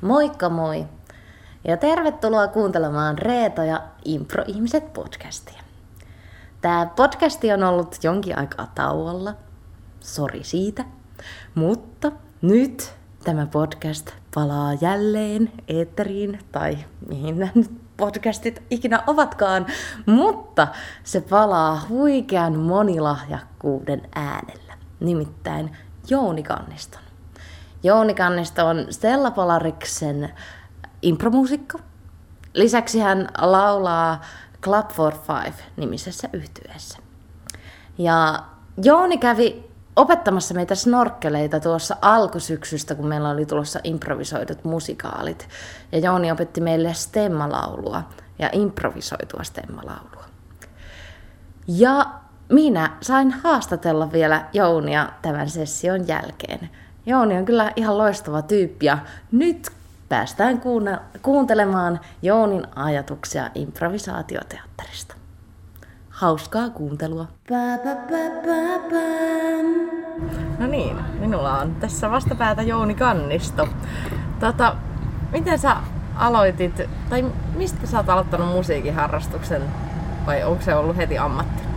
Moikka moi! Ja tervetuloa kuuntelemaan Reeto ja Impro-ihmiset podcastia. Tämä podcasti on ollut jonkin aikaa tauolla. Sori siitä. Mutta nyt tämä podcast palaa jälleen eetteriin tai mihin nämä nyt podcastit ikinä ovatkaan, mutta se palaa huikean monilahjakkuuden äänellä, nimittäin Jouni Kanniston. Jouni Kannisto on Stella Polariksen impromuusikko. Lisäksi hän laulaa Club for Five nimisessä yhtyeessä. Ja Jouni kävi opettamassa meitä snorkkeleita tuossa alkusyksystä, kun meillä oli tulossa improvisoidut musikaalit. Ja Jouni opetti meille stemmalaulua ja improvisoitua stemmalaulua. Ja minä sain haastatella vielä Jounia tämän session jälkeen. Jouni on kyllä ihan loistava tyyppi ja nyt päästään kuunne- kuuntelemaan Jounin ajatuksia improvisaatioteatterista. Hauskaa kuuntelua. No niin, minulla on tässä vastapäätä Jouni Kannisto. Tota, miten sä aloitit, tai mistä sä oot aloittanut musiikin harrastuksen, vai onko se ollut heti ammatti?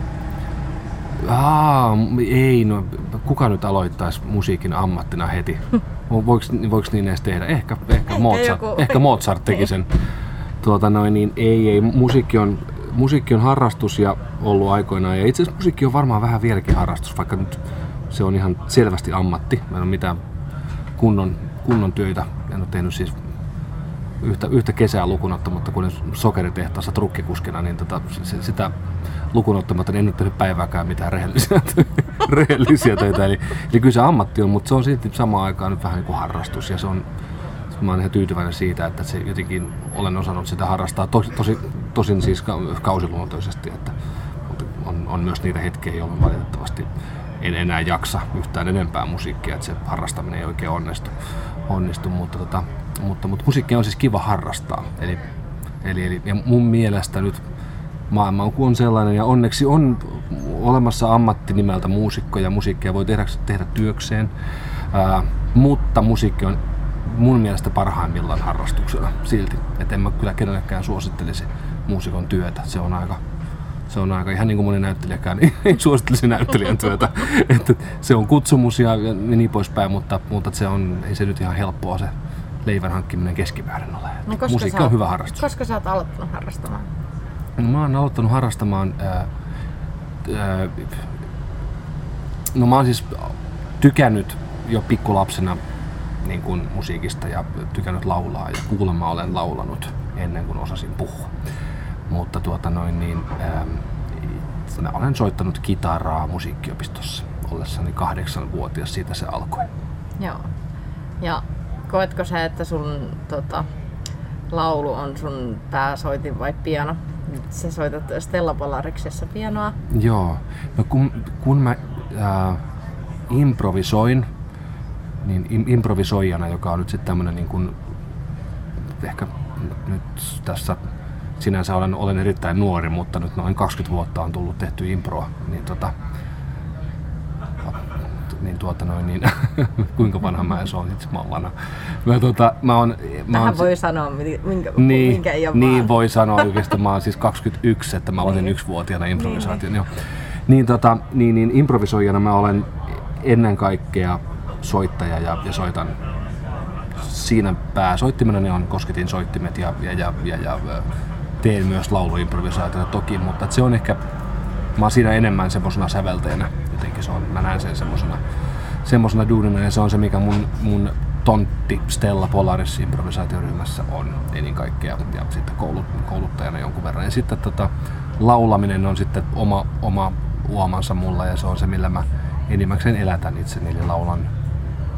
Aa, ei, no kuka nyt aloittaisi musiikin ammattina heti? Voiko, voiko niin edes tehdä? Ehkä, ehkä, Mozart, joku- ehkä Mozart teki sen. Tuota noin, niin ei, ei, musiikki on, musiikki on harrastus ja ollut aikoinaan. Ja itse asiassa musiikki on varmaan vähän vieläkin harrastus, vaikka nyt se on ihan selvästi ammatti. Mä en ole mitään kunnon, kunnon töitä. En ole tehnyt siis yhtä, yhtä kesää lukunottamatta, kun olin sokeritehtaassa trukkikuskina, niin tota, se, sitä lukunottamatta niin en ole tehnyt päivääkään mitään rehellisiä, rehellisiä töitä. Eli, eli kyllä se ammatti on, mutta se on silti samaan aikaan nyt vähän niin kuin harrastus ja se on, mä oon ihan tyytyväinen siitä, että se jotenkin olen osannut sitä harrastaa tosi, tosi, tosin siis ka- kausiluontoisesti, että on, on myös niitä hetkiä, jolloin valitettavasti en enää jaksa yhtään enempää musiikkia, että se harrastaminen ei oikein onnistu, onnistu mutta, tota, mutta, mutta musiikkia on siis kiva harrastaa. Eli, eli, eli ja mun mielestä nyt maailma on, on sellainen ja onneksi on olemassa ammatti nimeltä muusikko ja musiikkia voi tehdä, tehdä työkseen, ää, mutta musiikki on mun mielestä parhaimmillaan harrastuksena silti. Että en mä kyllä kenellekään suosittelisi muusikon työtä. Se on aika, se on aika ihan niin kuin moni näyttelijäkään niin ei suosittelisi näyttelijän työtä. että se on kutsumus ja, ja niin poispäin, mutta, mutta se on, ei se nyt ihan helppoa se leivän hankkiminen keskimäärin ole. No, koska Musiikki on oot- hyvä harrastus. Koska sä oot aloittanut harrastamaan? No, mä oon aloittanut harrastamaan... Ää, ää, no mä oon siis tykännyt jo pikkulapsena niin kuin musiikista ja tykännyt laulaa ja kuulemma olen laulanut ennen kuin osasin puhua. Mutta tuota noin niin, ää, mä olen soittanut kitaraa musiikkiopistossa ollessani kahdeksanvuotias, siitä se alkoi. Joo. Ja koetko sä, että sun tota, laulu on sun pääsoitin vai piano? Sä soitat Stella Polariksessa pianoa. Joo. No kun, kun mä ää, improvisoin, niin im, improvisoijana, joka on nyt sitten tämmönen niin kuin, ehkä nyt tässä sinänsä olen, olen erittäin nuori, mutta nyt noin 20 vuotta on tullut tehty improa, niin tota, niin tuota noin, niin kuinka vanha mä edes oon, itse mä oon vanha. Mä, tota, mä oon, mä oon, voi sanoa, mi- minkä, niin, minkä ei ole niin vaan. voi sanoa oikeastaan. Mä oon siis 21, että mä olin Niin. yksivuotiaana improvisaation. Niin, niin, tota, niin, niin improvisoijana mä olen ennen kaikkea soittaja ja, ja soitan siinä pääsoittimena on kosketin soittimet ja, ja, ja, ja, ja teen myös lauluimprovisaatiota toki, mutta se on ehkä, mä oon siinä enemmän semmoisena säveltäjänä. Jotenkin se on, mä näen sen semmoisena semmosena duunina ja se on se mikä mun, mun tontti Stella Polaris improvisaatioryhmässä on ennen kaikkea ja sitten koulut, kouluttajana jonkun verran. Ja sitten tota, laulaminen on sitten oma, oma uomansa mulla ja se on se millä mä enimmäkseen elätän itseni eli laulan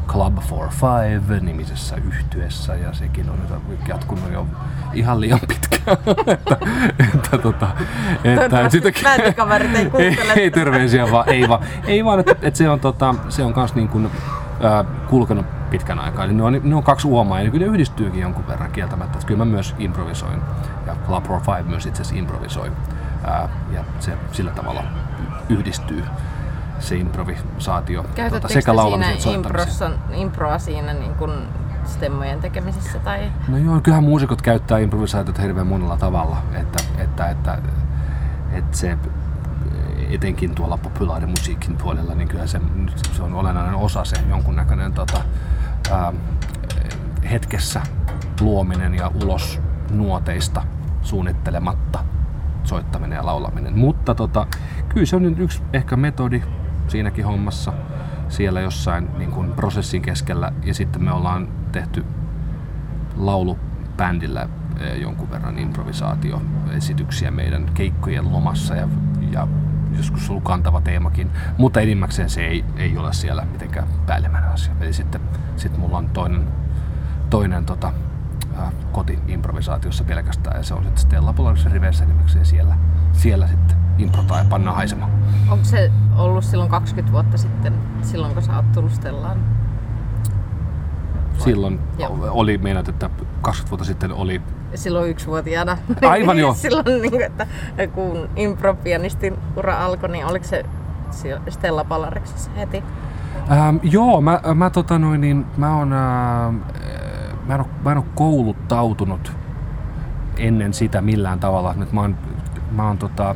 Club for Five nimisessä yhtyessä ja sekin on jatkunut jo ihan liian pitkään. että, että, tota, että, sitäkin- bändikaverit ei kuuntele. ei, ei terveisiä vaan, ei vaan, ei vaan että, että se on, tota, se on kans niin kuin, äh, kulkenut pitkän aikaa. Eli ne on, ne on kaksi uomaa ja ne kyllä yhdistyykin jonkun verran kieltämättä. Että kyllä mä myös improvisoin ja Club for Five myös itse asiassa improvisoi. Äh, ja se sillä tavalla yhdistyy se improvisaatio tuota, sekä laulamisen siinä että soittamisen. improssa, improa siinä niin kun stemmojen tekemisessä? Tai... No joo, kyllähän muusikot käyttää improvisaatiota hirveän monella tavalla, että, että, että, että se etenkin tuolla populaarimusiikin puolella, niin kyllä se, se on olennainen osa se jonkunnäköinen tota, ää, hetkessä luominen ja ulos nuoteista suunnittelematta soittaminen ja laulaminen. Mutta tota, kyllä se on nyt yksi ehkä metodi siinäkin hommassa siellä jossain niin kuin prosessin keskellä. Ja sitten me ollaan tehty laulubändillä eh, jonkun verran improvisaatioesityksiä meidän keikkojen lomassa ja, ja joskus ollut kantava teemakin, mutta enimmäkseen se ei, ei ole siellä mitenkään päällimmäinen asia. Eli sitten sit mulla on toinen, toinen tota, äh, koti-improvisaatiossa pelkästään ja se on sitten Stella Polaris Reverse nimeksi ja siellä, siellä sitten improtaan ja pannaan haisemaan. Onko se ollut silloin 20 vuotta sitten, silloin kun sä oot tullut Stellaan? Silloin Joo. oli, meinaat, että 20 vuotta sitten oli silloin yksivuotiaana. Aivan joo. silloin, niin kuin, että kun impropianistin ura alkoi, niin oliko se Stella Palariksessa heti? Ähm, joo, mä, mä, tota noin, niin, mä, on, äh, mä, en ole, mä en ole kouluttautunut ennen sitä millään tavalla. Nyt mä oon, mä oon, tota,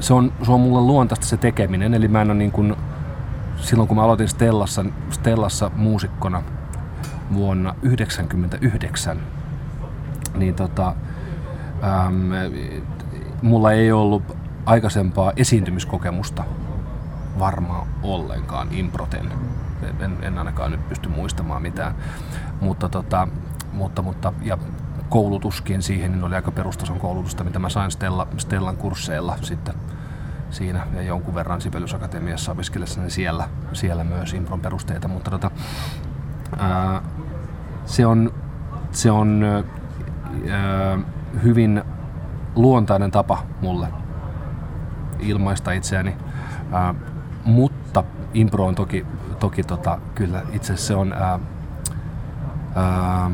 se, on, se on mulle luontaista se tekeminen, eli mä en ole niin kuin, silloin kun mä aloitin Stellassa, Stellassa muusikkona vuonna 1999, niin tota, äm, mulla ei ollut aikaisempaa esiintymiskokemusta varmaan ollenkaan improten. En, en ainakaan nyt pysty muistamaan mitään. Mutta, tota, mutta, mutta ja koulutuskin siihen niin oli aika perustason koulutusta, mitä mä sain Stella, Stellan kursseilla sitten siinä ja jonkun verran Sibelius Akatemiassa opiskellessani siellä, siellä myös impron perusteita, mutta tota, ää, se on, se on ää, hyvin luontainen tapa mulle ilmaista itseäni, ää, mutta impro on toki, toki tota, kyllä itse se on ää, ää,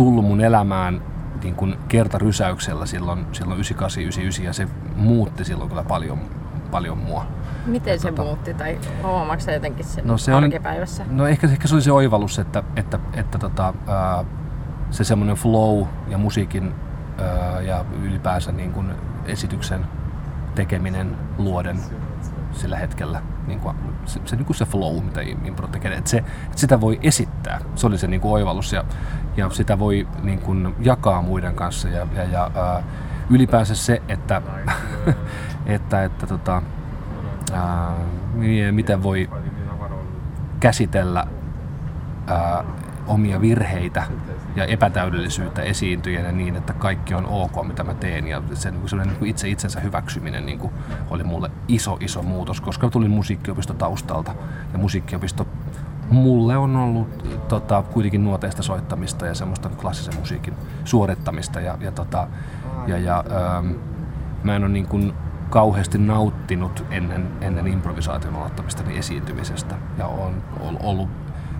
tullut mun elämään niin kuin kertarysäyksellä silloin, silloin 98-99 ja se muutti silloin kyllä paljon, paljon mua. Miten se tota, muutti tai huomaatko se jotenkin sen no se arkipäivässä? On, no ehkä, ehkä se oli se oivallus, että, että, että tota, ää, se semmoinen flow ja musiikin ää, ja ylipäänsä niin kuin esityksen tekeminen luoden sillä hetkellä. Niin kuin, se, se, niin kuin se flow, mitä impro tekee, että, se, että sitä voi esittää. Se oli se niin kuin oivallus ja, ja sitä voi niin kuin, jakaa muiden kanssa ja, ja, ja ää, ylipäänsä se, että, että, että tota, ää, miten voi käsitellä ää, omia virheitä ja epätäydellisyyttä esiintyjänä niin, että kaikki on ok, mitä mä teen. Ja se niin kuin itse itsensä hyväksyminen niin kuin oli mulle iso, iso muutos, koska tulin musiikkiopisto taustalta. Ja musiikkiopisto mulle on ollut tota, kuitenkin nuoteista soittamista ja semmoista klassisen musiikin suorittamista. Ja, ja, tota, ja, ja ähm, mä en ole niin kuin kauheasti nauttinut ennen, ennen improvisaation aloittamista niin esiintymisestä. Ja on ollut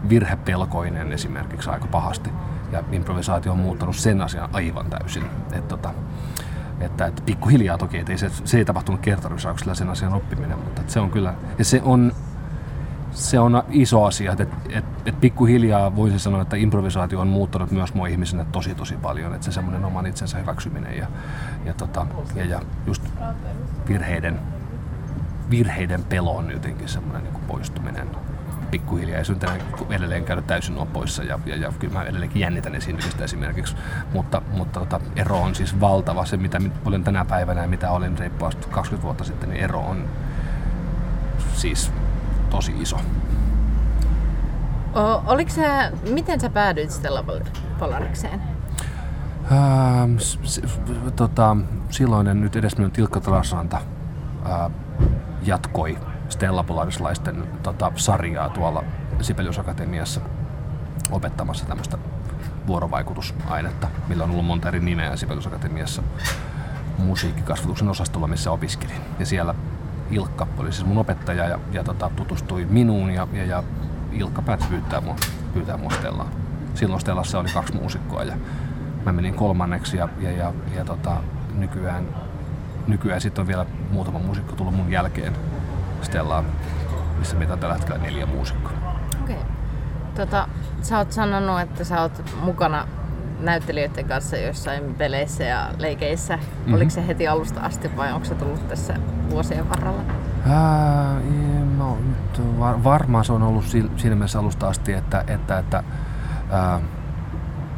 virhepelkoinen esimerkiksi aika pahasti. Ja improvisaatio on muuttanut sen asian aivan täysin. Et tota, että, että pikkuhiljaa toki, että ei se, se ei tapahtunut kertarysäyksellä sen asian oppiminen, mutta se on kyllä, ja se on, se on iso asia, että, että, että pikkuhiljaa voisi sanoa, että improvisaatio on muuttanut myös mua ihmisenä tosi tosi paljon, että se semmoinen oman itsensä hyväksyminen ja, ja, tota, ja, ja just virheiden, virheiden pelon jotenkin semmoinen niin poistuminen pikkuhiljaa ja syntänä edelleen käydä täysin opoissa ja, ja, ja kyllä mä edelleenkin jännitän esiintymistä esimerkiksi, mutta, mutta tota, ero on siis valtava. Se mitä olen tänä päivänä ja mitä olin reippaasti 20 vuotta sitten, niin ero on siis tosi iso. O, oliko se, miten sä päädyit Stella Polarikseen? Ähm, s- tota, silloinen nyt edesmennyt Tilkka Trasranta äh, jatkoi Stella Polarislaisten tota, sarjaa tuolla Sibelius Akatemiassa opettamassa tämmöistä vuorovaikutusainetta, millä on ollut monta eri nimeä Sibelius Akatemiassa musiikkikasvatuksen osastolla, missä opiskelin. Ja siellä Ilkka oli siis mun opettaja ja, ja tota, tutustui minuun ja, ja, ja Ilkka päätti pyytää mua, pyytää mua Stellaan. Silloin Stellassa oli kaksi muusikkoa ja mä menin kolmanneksi ja, ja, ja, ja tota, nykyään, nykyään sitten on vielä muutama muusikko tullut mun jälkeen Stellaan, missä meitä on tällä hetkellä neljä muusikkoa. Okei. Okay. Tota, sä oot sanonut, että sä oot mukana näyttelijöiden kanssa jossain peleissä ja leikeissä. Mm-hmm. Oliko se heti alusta asti vai onko se tullut tässä vuosien varrella? Ää, no, var, varmaan se on ollut siinä mielessä alusta asti, että, että, että ää,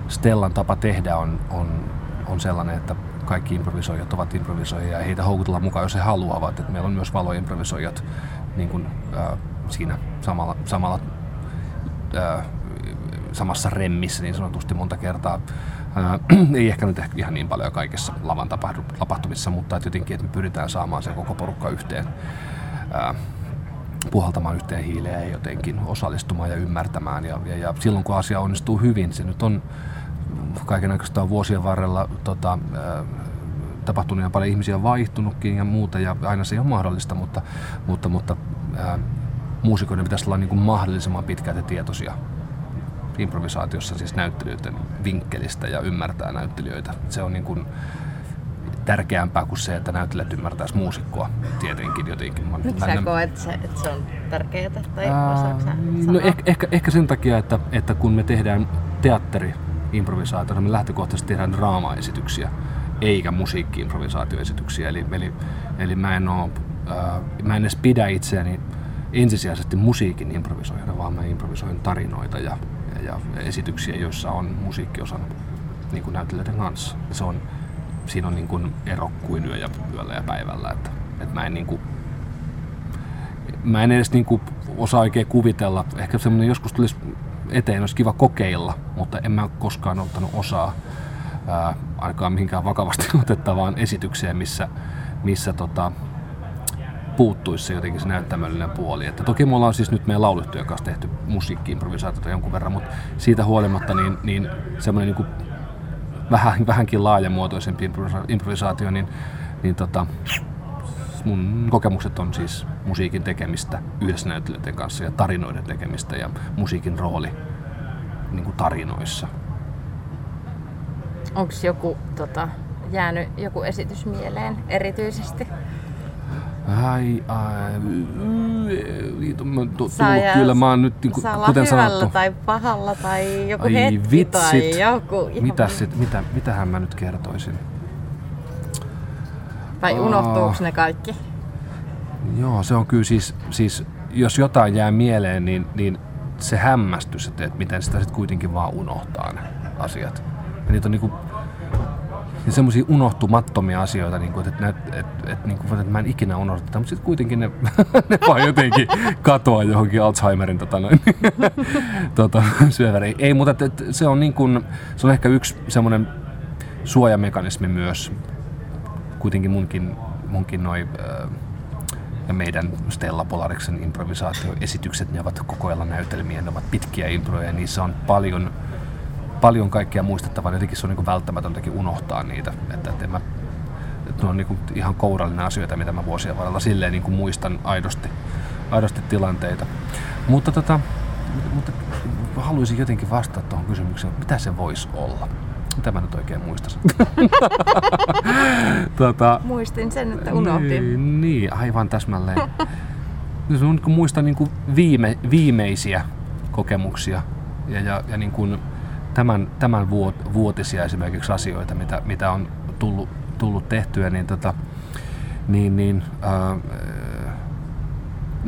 Stellan tapa tehdä on, on, on sellainen, että kaikki improvisoijat ovat improvisoijia ja heitä houkutellaan mukaan, jos he haluavat. Että meillä on myös valoimprovisoijat niin kuin, ää, siinä samalla, samalla ää, samassa remmissä niin sanotusti monta kertaa. Ää, ei ehkä nyt ehkä ihan niin paljon kaikissa lavan tapahtumissa, mutta että jotenkin, että me pyritään saamaan se koko porukka yhteen, ää, puhaltamaan yhteen hiileen ja jotenkin osallistumaan ja ymmärtämään. Ja, ja, ja silloin kun asia onnistuu hyvin, se nyt on kaiken on vuosien varrella tota, tapahtunut ja paljon ihmisiä vaihtunutkin ja muuta ja aina se ei ole mahdollista, mutta, mutta, mutta ää, muusikoiden pitäisi olla niin kuin mahdollisimman pitkälti tietoisia improvisaatiossa siis näyttelijöiden vinkkelistä ja ymmärtää näyttelijöitä. Se on niin kuin tärkeämpää kuin se, että näyttelijät ymmärtäisi muusikkoa tietenkin jotenkin. Miksi sä koet, se, että se on tärkeää tai Ää, No ehkä, ehkä, ehkä sen takia, että, että kun me tehdään teatteri improvisaatiota, me lähtökohtaisesti tehdään draamaesityksiä, eikä musiikki-improvisaatioesityksiä. Eli, eli, eli mä, en oo, ää, mä en edes pidä itseäni ensisijaisesti musiikin improvisoijana, vaan mä improvisoin tarinoita ja ja esityksiä, joissa on musiikkiosan niin kuin näyttelijöiden kanssa. Ja se on, siinä on niin kuin ero kuin yö ja yöllä ja päivällä. Että, että mä en niin kuin, mä en edes niin kuin osaa oikein kuvitella. Ehkä semmoinen joskus tulisi eteen, olisi kiva kokeilla, mutta en mä koskaan ottanut osaa ää, ainakaan mihinkään vakavasti otettavaan esitykseen, missä, missä tota, puuttuisi se jotenkin se näyttämöllinen puoli. Että toki me ollaan siis nyt meidän laulutyön kanssa tehty musiikki-improvisaatiota jonkun verran, mutta siitä huolimatta niin, niin semmoinen niin vähän, vähänkin laajamuotoisempi improvisaatio, niin, niin tota, mun kokemukset on siis musiikin tekemistä yhdessä näyttelijöiden kanssa ja tarinoiden tekemistä ja musiikin rooli niin kuin tarinoissa. Onko joku tota, jäänyt joku esitys mieleen erityisesti? Ai, ai, tullut, kyllä mä oon nyt, niin kuin, kuten sanottu. tai pahalla tai joku ai, hetki vitsit. tai joku. Mitä sit, mitä, mitähän mä nyt kertoisin? Vai unohtuuko ne kaikki? Joo, se on kyllä siis, siis jos jotain jää mieleen, niin, niin se hämmästys, että, että miten sitä sitten kuitenkin vaan unohtaa ne asiat. Ja niitä on niinku niin semmoisia unohtumattomia asioita, niin kuin, että, että, että, että, niin kuin, että mä en ikinä unohda tätä, mutta sitten kuitenkin ne, ne vaan jotenkin katoaa johonkin Alzheimerin tota, noin, tota, syöväriin. Ei, mutta että, että se, on niin kuin, se on ehkä yksi semmoinen suojamekanismi myös. Kuitenkin munkin, munkin noin ja meidän Stella Polariksen improvisaatioesitykset, ne ovat koko ajan näytelmiä, ne ovat pitkiä improja ja niissä on paljon paljon kaikkea muistettavaa, niin jotenkin se on niin välttämätöntäkin unohtaa niitä. Että, että mä, että ne on niin ihan kourallinen asioita, mitä mä vuosien varrella silleen niin muistan aidosti, aidosti tilanteita. Mutta, tota, mutta haluaisin jotenkin vastata tuohon kysymykseen, mitä se voisi olla. Mitä mä nyt oikein muistan? tota, Muistin sen, että unohdin. Niin, niin aivan täsmälleen. Jos on, niin muistan niin kuin viime, viimeisiä kokemuksia ja, ja, ja niin kuin tämän, tämän vuotisia esimerkiksi asioita, mitä, mitä on tullut, tullut tehtyä, niin, tota, niin, niin äh,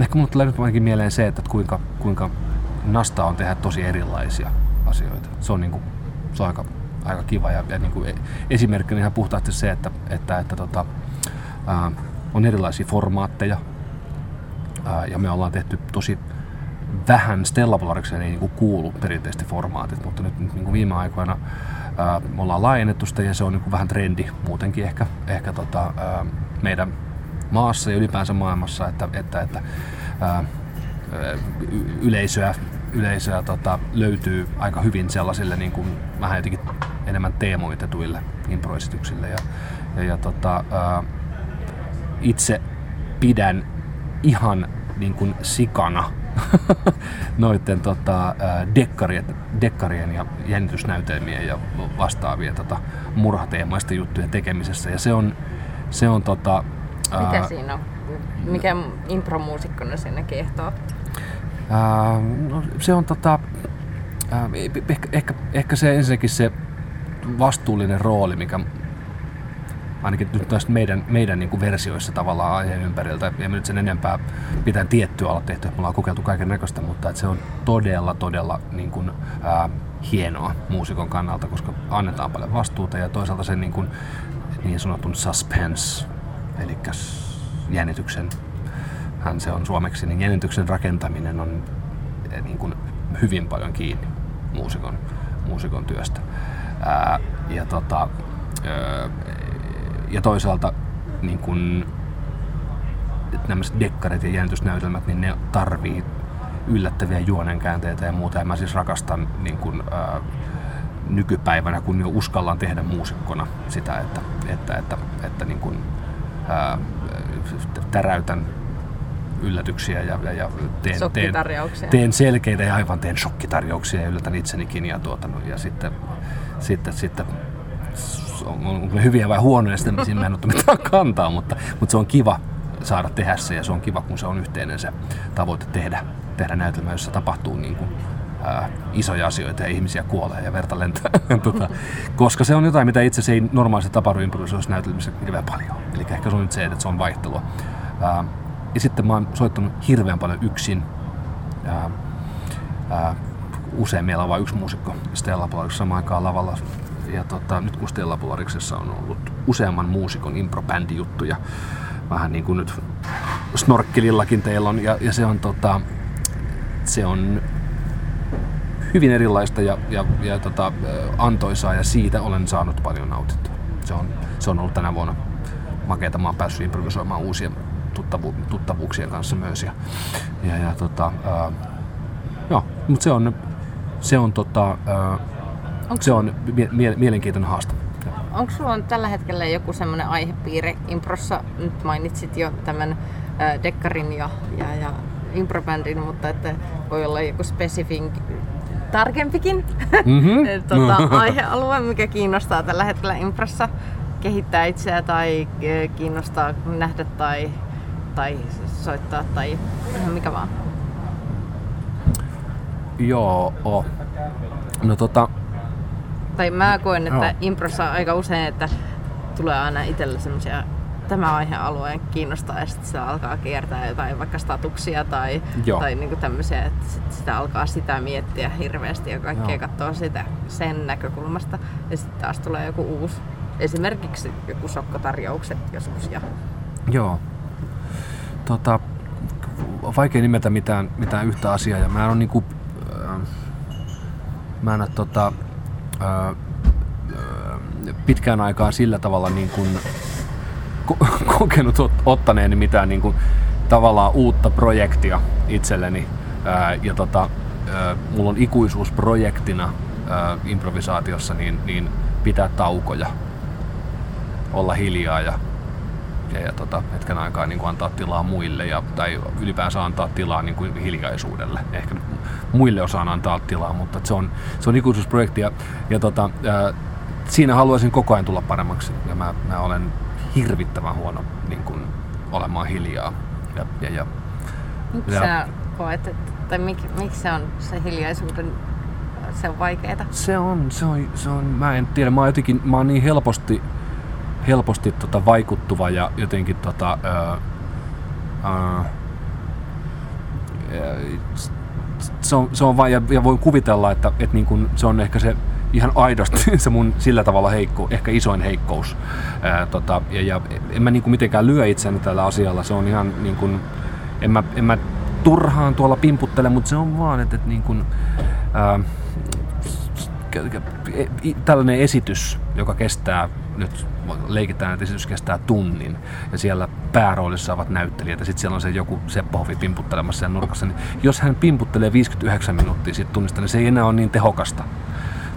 ehkä mulle tulee nyt ainakin mieleen se, että kuinka, kuinka nasta on tehdä tosi erilaisia asioita. Se on, niin kuin, se on aika, aika kiva. Ja, ja niin kuin esimerkkinä ihan puhtaasti se, että, että, että tota, äh, on erilaisia formaatteja. Äh, ja me ollaan tehty tosi vähän Stella Polarikseen ei niin kuulu perinteisesti formaatit, mutta nyt, nyt niin kuin viime aikoina ää, me ollaan laajennettu sitä ja se on niin kuin vähän trendi muutenkin ehkä, ehkä tota, ää, meidän maassa ja ylipäänsä maailmassa, että, että, että ää, yleisöä, yleisöä tota, löytyy aika hyvin sellaisille niin kuin, vähän jotenkin enemmän teemoitetuille improesityksille. Ja, ja, ja tota, ää, itse pidän ihan niin kuin sikana noiden tota, dekkarien, dekkarien ja jännitysnäytelmien ja vastaavien tota, murhateemaisten juttujen tekemisessä. Ja se on, se on tota, Mikä ää, siinä on? Mikä impromuusikkona sinne kehtoo? Ää, no, se on tota, Ää, ehkä, ehkä, ehkä se ensinnäkin se vastuullinen rooli, mikä ainakin nyt tästä meidän, meidän niin kuin versioissa tavallaan aiheen ympäriltä. Ja me nyt sen enempää pitää tiettyä olla tehty, me ollaan kokeiltu kaiken näköistä, mutta että se on todella, todella niin kuin, ää, hienoa muusikon kannalta, koska annetaan paljon vastuuta ja toisaalta sen niin, kuin, niin sanotun suspense, eli jännityksen, hän se on suomeksi, niin jännityksen rakentaminen on eh, niin kuin hyvin paljon kiinni muusikon, muusikon työstä. Ää, ja, tota, ää, ja toisaalta niin kun, nämä dekkarit ja jännitysnäytelmät, niin ne tarvii yllättäviä juonenkäänteitä ja muuta. Ja mä siis rakastan niin kun, ää, nykypäivänä, kun jo uskallan tehdä muusikkona sitä, että, että, että, että niin kun, ää, täräytän yllätyksiä ja, ja, ja teen, teen, teen selkeitä ja aivan teen shokkitarjouksia ja yllätän itsenikin ja, tuota, no, ja sitten, sitten, sitten on, on hyviä vai huonoja, sitten siinä mä en ottanut mitään kantaa, mutta, mutta se on kiva saada tehdä se ja se on kiva, kun se on yhteinen se tavoite tehdä, tehdä näytelmä, jossa tapahtuu niin kuin, ää, isoja asioita ja ihmisiä kuolee ja verta lentää. tota, koska se on jotain, mitä itse asiassa ei normaalisti tapahdu improvisoissa näytelmissä hirveän paljon. Eli ehkä se on nyt se, että se on vaihtelua. Ää, ja sitten mä oon soittanut hirveän paljon yksin. Ää, ää, usein meillä on vain yksi muusikko Stella Polariksi samaan aikaan lavalla. Ja tota, nyt kun Stella Polariksessa on ollut useamman muusikon impro-bändijuttuja, vähän niin kuin nyt snorkkelillakin teillä on, ja, ja se on tota, se on hyvin erilaista ja, ja, ja tota, antoisaa ja siitä olen saanut paljon nautintoa. Se on, se on ollut tänä vuonna makeeta. Mä oon päässyt improvisoimaan uusia tuttavu, tuttavuuksien kanssa myös. Ja, ja, ja tota, ää, joo, mutta se on, se on, tota, ää, se on mie- mielenkiintoinen haaste. Onko sulla tällä hetkellä joku semmoinen aihepiiri improssa? Nyt mainitsit jo tämän äh, Dekkarin ja, ja, ja improbändin, mutta että voi olla joku spesifin tarkempikin mm-hmm. tota, aihealue, mikä kiinnostaa tällä hetkellä imprassa kehittää itseä tai kiinnostaa nähdä tai tai soittaa tai ihan mikä vaan? Joo. No tota... Tai mä koen, että Joo. improssa aika usein, että tulee aina itsellä semmoisia tämä aihealueen kiinnostaa ja sitten se alkaa kiertää jotain vaikka statuksia tai, tai niinku tämmöisiä, että sit sitä alkaa sitä miettiä hirveästi ja kaikkea katsoo sitä sen näkökulmasta ja sitten taas tulee joku uusi, esimerkiksi joku sokkotarjoukset joskus. Ja... Joo, tota, vaikea nimetä mitään, mitään yhtä asiaa ja mä en ole niinku, mä en ole tota, äh, pitkään aikaa sillä tavalla niin kuin ko- kokenut ot- ottaneeni mitään niin kuin, tavallaan uutta projektia itselleni. Ää, ja tota, ää, mulla on ikuisuusprojektina ää, improvisaatiossa niin, niin pitää taukoja, olla hiljaa ja ja, ja tota, hetken aikaa niin kuin antaa tilaa muille ja, tai ylipäänsä antaa tilaa niin kuin hiljaisuudelle. Ehkä muille osaan antaa tilaa, mutta se on, se on ikuisuusprojekti ja, ja tota, ää, siinä haluaisin koko ajan tulla paremmaksi ja mä, mä olen hirvittävän huono niin kuin, olemaan hiljaa. Ja, ja, ja, miksi ja, sä koet, että, tai mik, miksi se on se hiljaisuuden se on vaikeeta? Se on, se on, se on, mä en tiedä, mä oon jotenkin, mä oon niin helposti helposti tota, vaikuttuva ja jotenkin tota, ää, ää, se on, se on vain, ja, ja voin kuvitella, että, että niin kun se on ehkä se ihan aidosti se mun sillä tavalla heikko, ehkä isoin heikkous. Ää, tota, ja, ja en mä niin kuin mitenkään lyö itseäni tällä asialla, se on ihan niin kuin, en mä, en mä turhaan tuolla pimputtele, mutta se on vaan, että, että niin kuin, ää, tällainen esitys, joka kestää nyt leikitään, että esitys kestää tunnin ja siellä pääroolissa ovat näyttelijät ja sitten siellä on se joku Seppo Hofi pimputtelemassa sen nurkassa, niin jos hän pimputtelee 59 minuuttia siitä tunnista, niin se ei enää ole niin tehokasta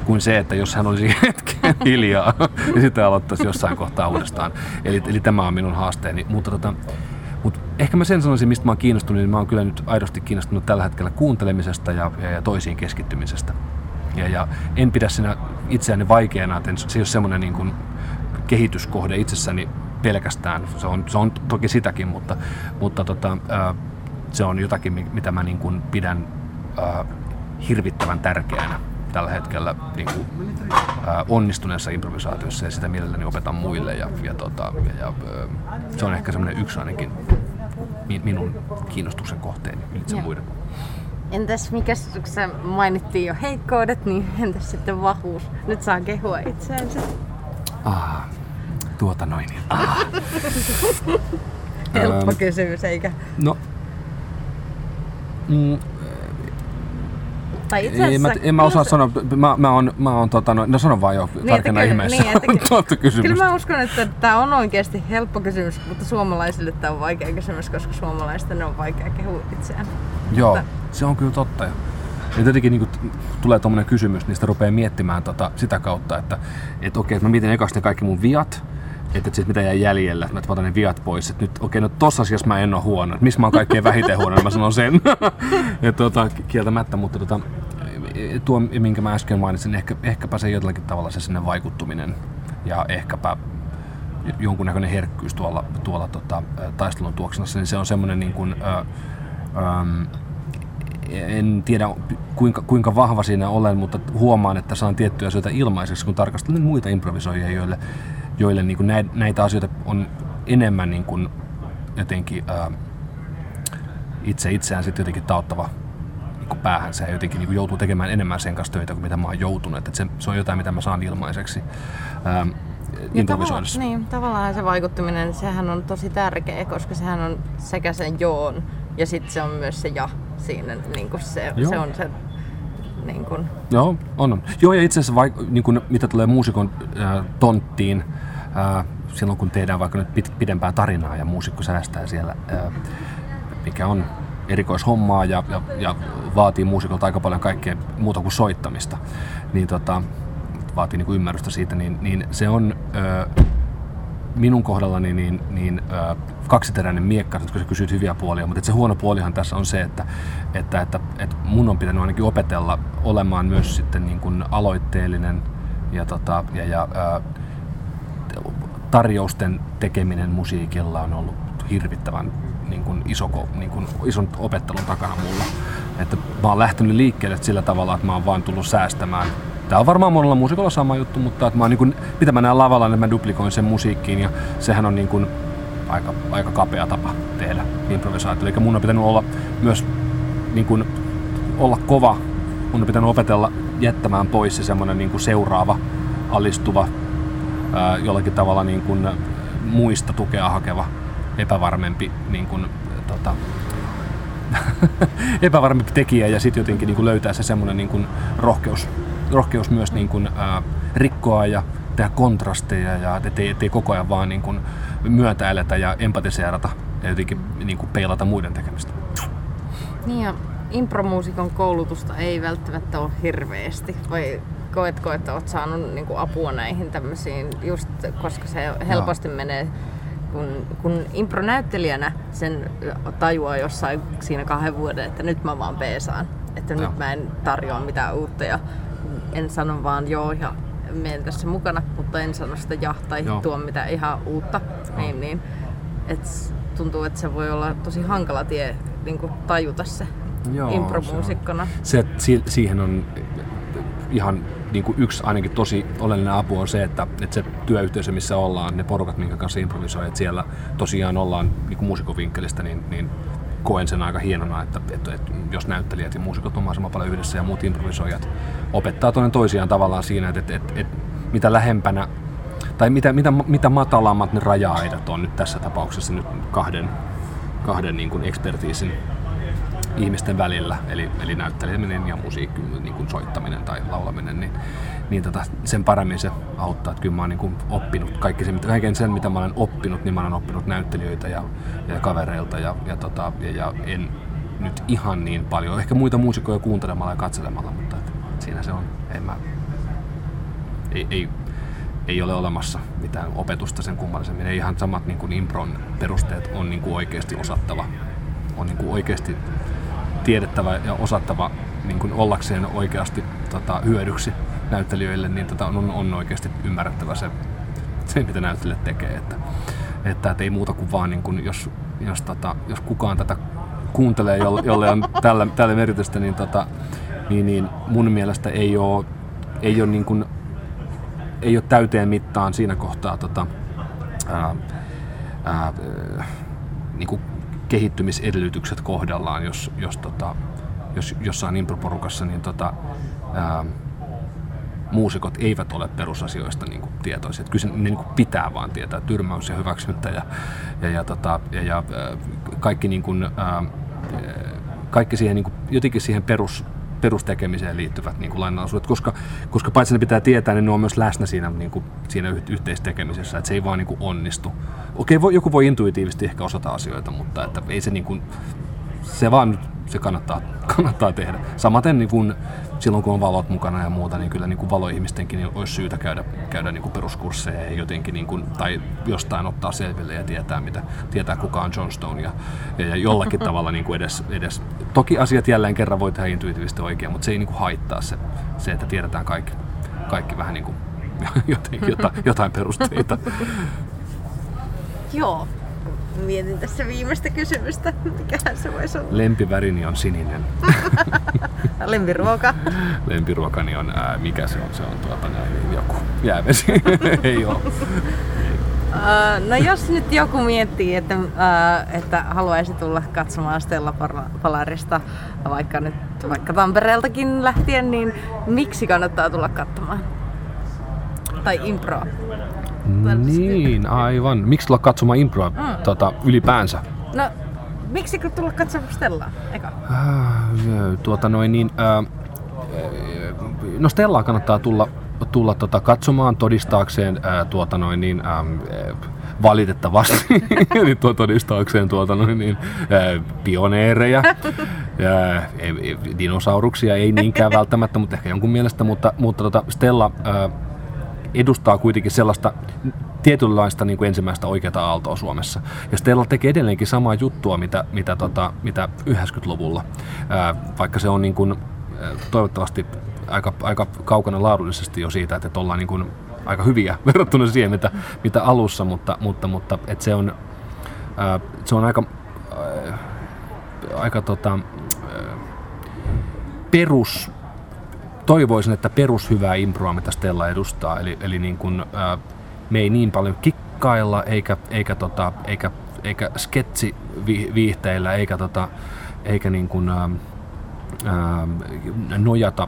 kuin se, että jos hän olisi hetken hiljaa ja sitten aloittaisi jossain kohtaa uudestaan. Eli, eli tämä on minun haasteeni. Mutta tota, mutta ehkä mä sen sanoisin, mistä mä oon kiinnostunut, niin mä oon kyllä nyt aidosti kiinnostunut tällä hetkellä kuuntelemisesta ja, ja, ja toisiin keskittymisestä. Ja, ja en pidä siinä itseäni vaikeana, että se ei ole semmoinen niin kuin kehityskohde itsessäni pelkästään. Se on, se on toki sitäkin, mutta, mutta tota, ää, se on jotakin, mitä mä niin kuin pidän ää, hirvittävän tärkeänä tällä hetkellä niin kuin, ää, onnistuneessa improvisaatiossa ja sitä mielelläni opetan muille. Ja, ja, tota, ja, ja se on ehkä semmoinen yksi ainakin mi- minun kiinnostuksen kohteeni ylitse muiden. Entäs mikä kun sä mainittiin jo heikkoudet, niin entäs sitten vahvuus? Nyt saa kehua itseänsä. Ah, tuota noin. Ah. Helppo Ähm. kysymys, eikä? No, mm, Tai itse Ei, mä, asiassa... en mä osaa kyllä- sanoa, mä, mä oon, mä oon tota, no, no sano vaan jo, että tarkenna kyllä- ihmeessä. niin, että kysymys. Kyllä mä uskon, että tämä on oikeasti helppo kysymys, mutta suomalaisille tämä on vaikea kysymys, koska suomalaisten on vaikea kehua itseään. Joo, Mutta- se on kyllä totta. Ja jotenkin niin tulee tuommoinen kysymys, niin sitä rupeaa miettimään tota, sitä kautta, että et okei, että mä mietin ekaksi ne kaikki mun viat, että et mitä jäi jäljellä, että mä otan ne viat pois. Että nyt okei, no tossa asiassa mä en ole huono. Että missä mä oon kaikkein vähiten huono, niin mä sanon sen. ja tota, kieltämättä, mutta tota, tuo, minkä mä äsken mainitsin, ehkä, ehkäpä se jollakin tavalla se sinne vaikuttuminen ja ehkäpä jonkunnäköinen herkkyys tuolla, tuolla tota, taistelun tuoksinassa, niin se on semmoinen niin kuin, ö, äm, en tiedä kuinka, kuinka vahva siinä olen, mutta huomaan, että saan tiettyjä asioita ilmaiseksi, kun tarkastelen muita improvisoijia, joille, joille niin kuin näitä, asioita on enemmän niin kuin jotenkin ää, itse itseään sitten jotenkin tauttava niin kuin päähänsä ja jotenkin niin kuin joutuu tekemään enemmän sen kanssa töitä kuin mitä mä oon joutunut. Että se, se on jotain, mitä mä saan ilmaiseksi ää, improvisoidessa. tavallaan, niin, tavallaan se vaikuttaminen, sehän on tosi tärkeä, koska sehän on sekä sen joon ja sitten se on myös se ja siinä. Niin kuin se, Joo. se on se niin kuin, Joo, on. on. Joo, ja itse asiassa vaik- niin kun, mitä tulee muusikon äh, tonttiin, äh, silloin kun tehdään vaikka nyt pit- pidempää tarinaa ja muusikko säästää siellä, äh, mikä on erikoishommaa ja, ja, ja vaatii muusikolta aika paljon kaikkea muuta kuin soittamista, niin tota, vaatii niin kuin ymmärrystä siitä, niin, niin se on äh, minun kohdallani niin, niin ö, kaksiteräinen miekka, kun sä kysyt hyviä puolia, mutta se huono puolihan tässä on se, että, että, että, että mun on pitänyt ainakin opetella olemaan myös sitten niin kuin aloitteellinen ja, tota, ja, ja ö, tarjousten tekeminen musiikilla on ollut hirvittävän niin kuin iso, niin kuin ison opettelun takana mulla. Että mä oon lähtenyt liikkeelle sillä tavalla, että mä oon vaan tullut säästämään. Tää on varmaan monella muusikolla sama juttu, mutta että mä oon niin kuin, mitä mä näen lavalla, niin mä duplikoin sen musiikkiin ja sehän on niin kuin aika, aika kapea tapa tehdä improvisaatio. Eli mun on pitänyt olla myös niin kuin, olla kova. Mun on pitänyt opetella jättämään pois se semmoinen niin kuin seuraava, alistuva, ää, jollakin tavalla niin kuin muista tukea hakeva, epävarmempi niin kuin, tota, epävarmempi tekijä ja sitten jotenkin niin kuin löytää se semmoinen niin kuin rohkeus, rohkeus myös niin kuin, ää, rikkoa ja tehdä kontrasteja ja ettei, ettei koko ajan vaan niin kuin myötäiletä ja empatiseerata ja jotenkin niin kuin peilata muiden tekemistä. Niin ja impromuusikon koulutusta ei välttämättä ole hirveästi. Vai koetko, että olet saanut niinku apua näihin tämmöisiin, just koska se helposti menee, kun, kun impronäyttelijänä sen tajuaa jossain siinä kahden vuoden, että nyt mä vaan peesaan. Että Joo. nyt mä en tarjoa mitään uutta ja en sano vaan joo ja menen tässä mukana, mutta en sano sitä ja tai Joo. tuo mitään ihan uutta. Niin, niin. Et tuntuu, että se voi olla tosi hankala tie niin kuin tajuta se Joo, impromuusikkona. se, si- siihen on ihan niin kuin yksi ainakin tosi oleellinen apu on se, että, että se työyhteisö, missä ollaan, ne porukat, minkä kanssa improvisoi, että siellä tosiaan ollaan niin kuin muusikovinkkelistä, niin, niin koen sen aika hienona, että, että, että jos näyttelijät ja muusikot on mahdollisimman paljon yhdessä ja muut improvisoijat opettaa toinen toisiaan tavallaan siinä, että, että, että, että mitä lähempänä tai mitä, mitä, mitä matalammat ne raja-aidat on nyt tässä tapauksessa nyt kahden, kahden niin kuin ekspertiisin ihmisten välillä, eli, eli näytteleminen ja musiikki, niin kuin soittaminen tai laulaminen, niin, niin tota, sen paremmin se auttaa. Että kyllä mä oon niin oppinut kaikki sen, kaiken sen, mitä mä olen oppinut, niin mä olen oppinut näyttelijöitä ja, ja kavereilta ja, ja, tota, ja, ja en nyt ihan niin paljon, ehkä muita muusikoja kuuntelemalla ja katselemalla, mutta et, siinä se on. En mä, ei, ei, ei ole olemassa mitään opetusta sen kummallisemmin. Ei ihan samat niin kuin impron perusteet on niin kuin oikeasti osattava. On niin kuin oikeasti tiedettävä ja osattava niin kuin ollakseen oikeasti tota, hyödyksi näyttelijöille, niin tota, on, on oikeasti ymmärrettävä se, se mitä näyttelijät tekee. Että, että, että ei muuta kuin vaan, niin kuin, jos, jos, tota, jos kukaan tätä kuuntelee, jolle, jolle on tällä, tällä merkitystä, niin tota, niin, niin mun mielestä ei ole, ei ole, niin kuin, ei ole täyteen mittaan siinä kohtaa tota, ää, ää, niin kuin kehittymisedellytykset kohdallaan, jos, jos, tota, jos jossain improporukassa niin tota, ää, muusikot eivät ole perusasioista niin kuin tietoisia. Että kyllä se, niin kuin pitää vaan tietää, tyrmäys ja hyväksyntä ja, ja, ja, tota, ja, ja kaikki, niin kuin, ää, kaikki siihen, niin kuin, jotenkin siihen perus, perustekemiseen liittyvät niin lainalaisuudet, koska, koska paitsi ne pitää tietää, niin ne on myös läsnä siinä, niin kuin, siinä yhteistekemisessä, että se ei vaan niin kuin onnistu. Okei, voi, joku voi intuitiivisesti ehkä osata asioita, mutta että ei se niin kuin, se vaan se kannattaa, kannattaa tehdä. Samaten niin kun, silloin kun on valot mukana ja muuta, niin kyllä niin kuin valoihmistenkin niin olisi syytä käydä, käydä niin kuin peruskursseja ja jotenkin, niin kuin, tai jostain ottaa selville ja tietää, mitä, tietää kuka on John Stone ja, ja, ja jollakin tavalla niin kuin edes, edes. Toki asiat jälleen kerran voi tehdä intuitiivisesti oikein, mutta se ei niin kuin haittaa se, se, että tiedetään kaikki, kaikki vähän niin kuin jotain, jotain perusteita. Joo, mietin tässä viimeistä kysymystä. Mikähän se voisi olla? Lempivärini on sininen. Lempiruoka? Lempiruokani on, ää, mikä se on? Se on tuota näin, joku jäävesi. Ei. Uh, no jos nyt joku miettii, että, uh, että haluaisi tulla katsomaan Stella Palarista vaikka nyt vaikka Tampereeltakin lähtien, niin miksi kannattaa tulla katsomaan? Tai improa? Niin, aivan. Miksi tulla katsomaan improa mm. tota, ylipäänsä? No, miksi tulla katsomaan Stellaa eka? Äh, tuota noin niin, äh, no Stellaa kannattaa tulla, tulla tota, katsomaan todistaakseen äh, tuota noin niin, äh, valitettavasti niin tuo todistaakseen tuota noin niin, äh, pioneereja. Äh, dinosauruksia ei niinkään välttämättä, mutta ehkä jonkun mielestä, mutta, mutta tota Stella äh, edustaa kuitenkin sellaista tietynlaista niin kuin ensimmäistä oikeaa aaltoa Suomessa. Ja Stella tekee edelleenkin samaa juttua, mitä, mitä, tota, mitä 90-luvulla, ää, vaikka se on niin kuin, toivottavasti aika, aika kaukana laadullisesti jo siitä, että ollaan niin kuin aika hyviä verrattuna siihen, mitä, mitä alussa, mutta, mutta, mutta että se on, ää, se on aika, ää, aika tota, perus toivoisin, että perushyvää improa, mitä Stella edustaa, eli, eli niin kuin, ää, me ei niin paljon kikkailla, eikä, eikä, tota, eikä, eikä sketsiviihteillä, eikä, tota, eikä niin kuin, ää, ää, nojata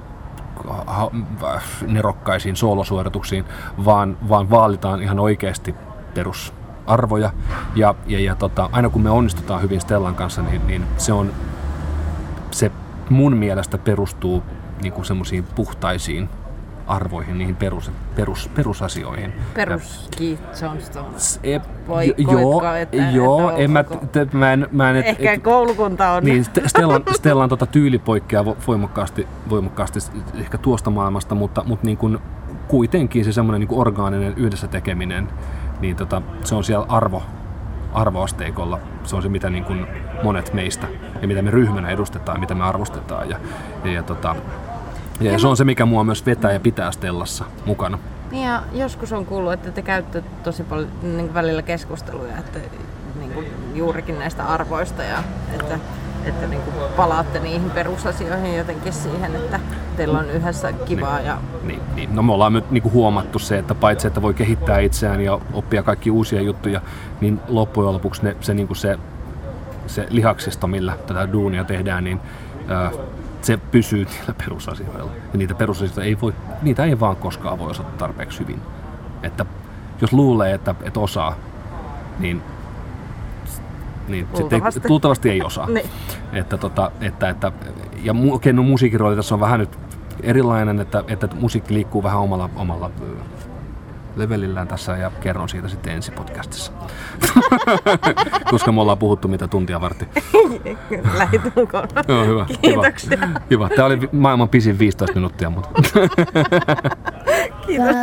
nerokkaisiin soolosuorituksiin, vaan, vaan vaalitaan ihan oikeasti perusarvoja. Ja, ja, ja tota, aina kun me onnistutaan hyvin Stellan kanssa, niin, niin se on se mun mielestä perustuu niin kuin semmoisiin puhtaisiin arvoihin, niihin perus, perus, perusasioihin. Perus Keith Johnston. E, Voi, joo, että, joo että en mä, te, mä en, mä en, et, Ehkä et, koulukunta on. Niin, Stellan, Stellan tota tyyli poikkeaa voimakkaasti, voimakkaasti ehkä tuosta maailmasta, mutta, mutta niin kuin, kuitenkin se semmoinen niin orgaaninen yhdessä tekeminen, niin tota, se on siellä arvo, arvoasteikolla. Se on se, mitä niin kuin monet meistä ja mitä me ryhmänä edustetaan, mitä me arvostetaan. Ja, ja, ja tota, ja, ja se on se, mikä mua myös vetää ja pitää Stellassa mukana. Niin ja joskus on kuullut, että te käytte tosi paljon niin välillä keskusteluja, että niin kuin juurikin näistä arvoista ja että, että niin kuin palaatte niihin perusasioihin jotenkin siihen, että teillä on yhdessä kivaa. Niin, ja... niin, niin. No me ollaan nyt niin kuin huomattu se, että paitsi että voi kehittää itseään ja oppia kaikki uusia juttuja, niin loppujen lopuksi ne, se, niin kuin se, se lihaksisto, millä tätä duunia tehdään, niin ää, se pysyy niillä perusasioilla. Ja niitä perusasioita ei voi, niitä ei vaan koskaan voi osata tarpeeksi hyvin. Että jos luulee, että, että osaa, niin niin luultavasti. Te, luultavasti ei osaa. niin. että, tota, että, että, ja mu, okay, no, musiikin rooli tässä on vähän nyt erilainen, että, että musiikki liikkuu vähän omalla, omalla levelillään tässä ja kerron siitä sitten ensi podcastissa. Koska me ollaan puhuttu mitä tuntia vartti. Lähetulkoon. Joo, hyvä. Kiitoksia. Hyvä. hyvä. Tämä oli maailman pisin 15 minuuttia, mutta... Kiitos.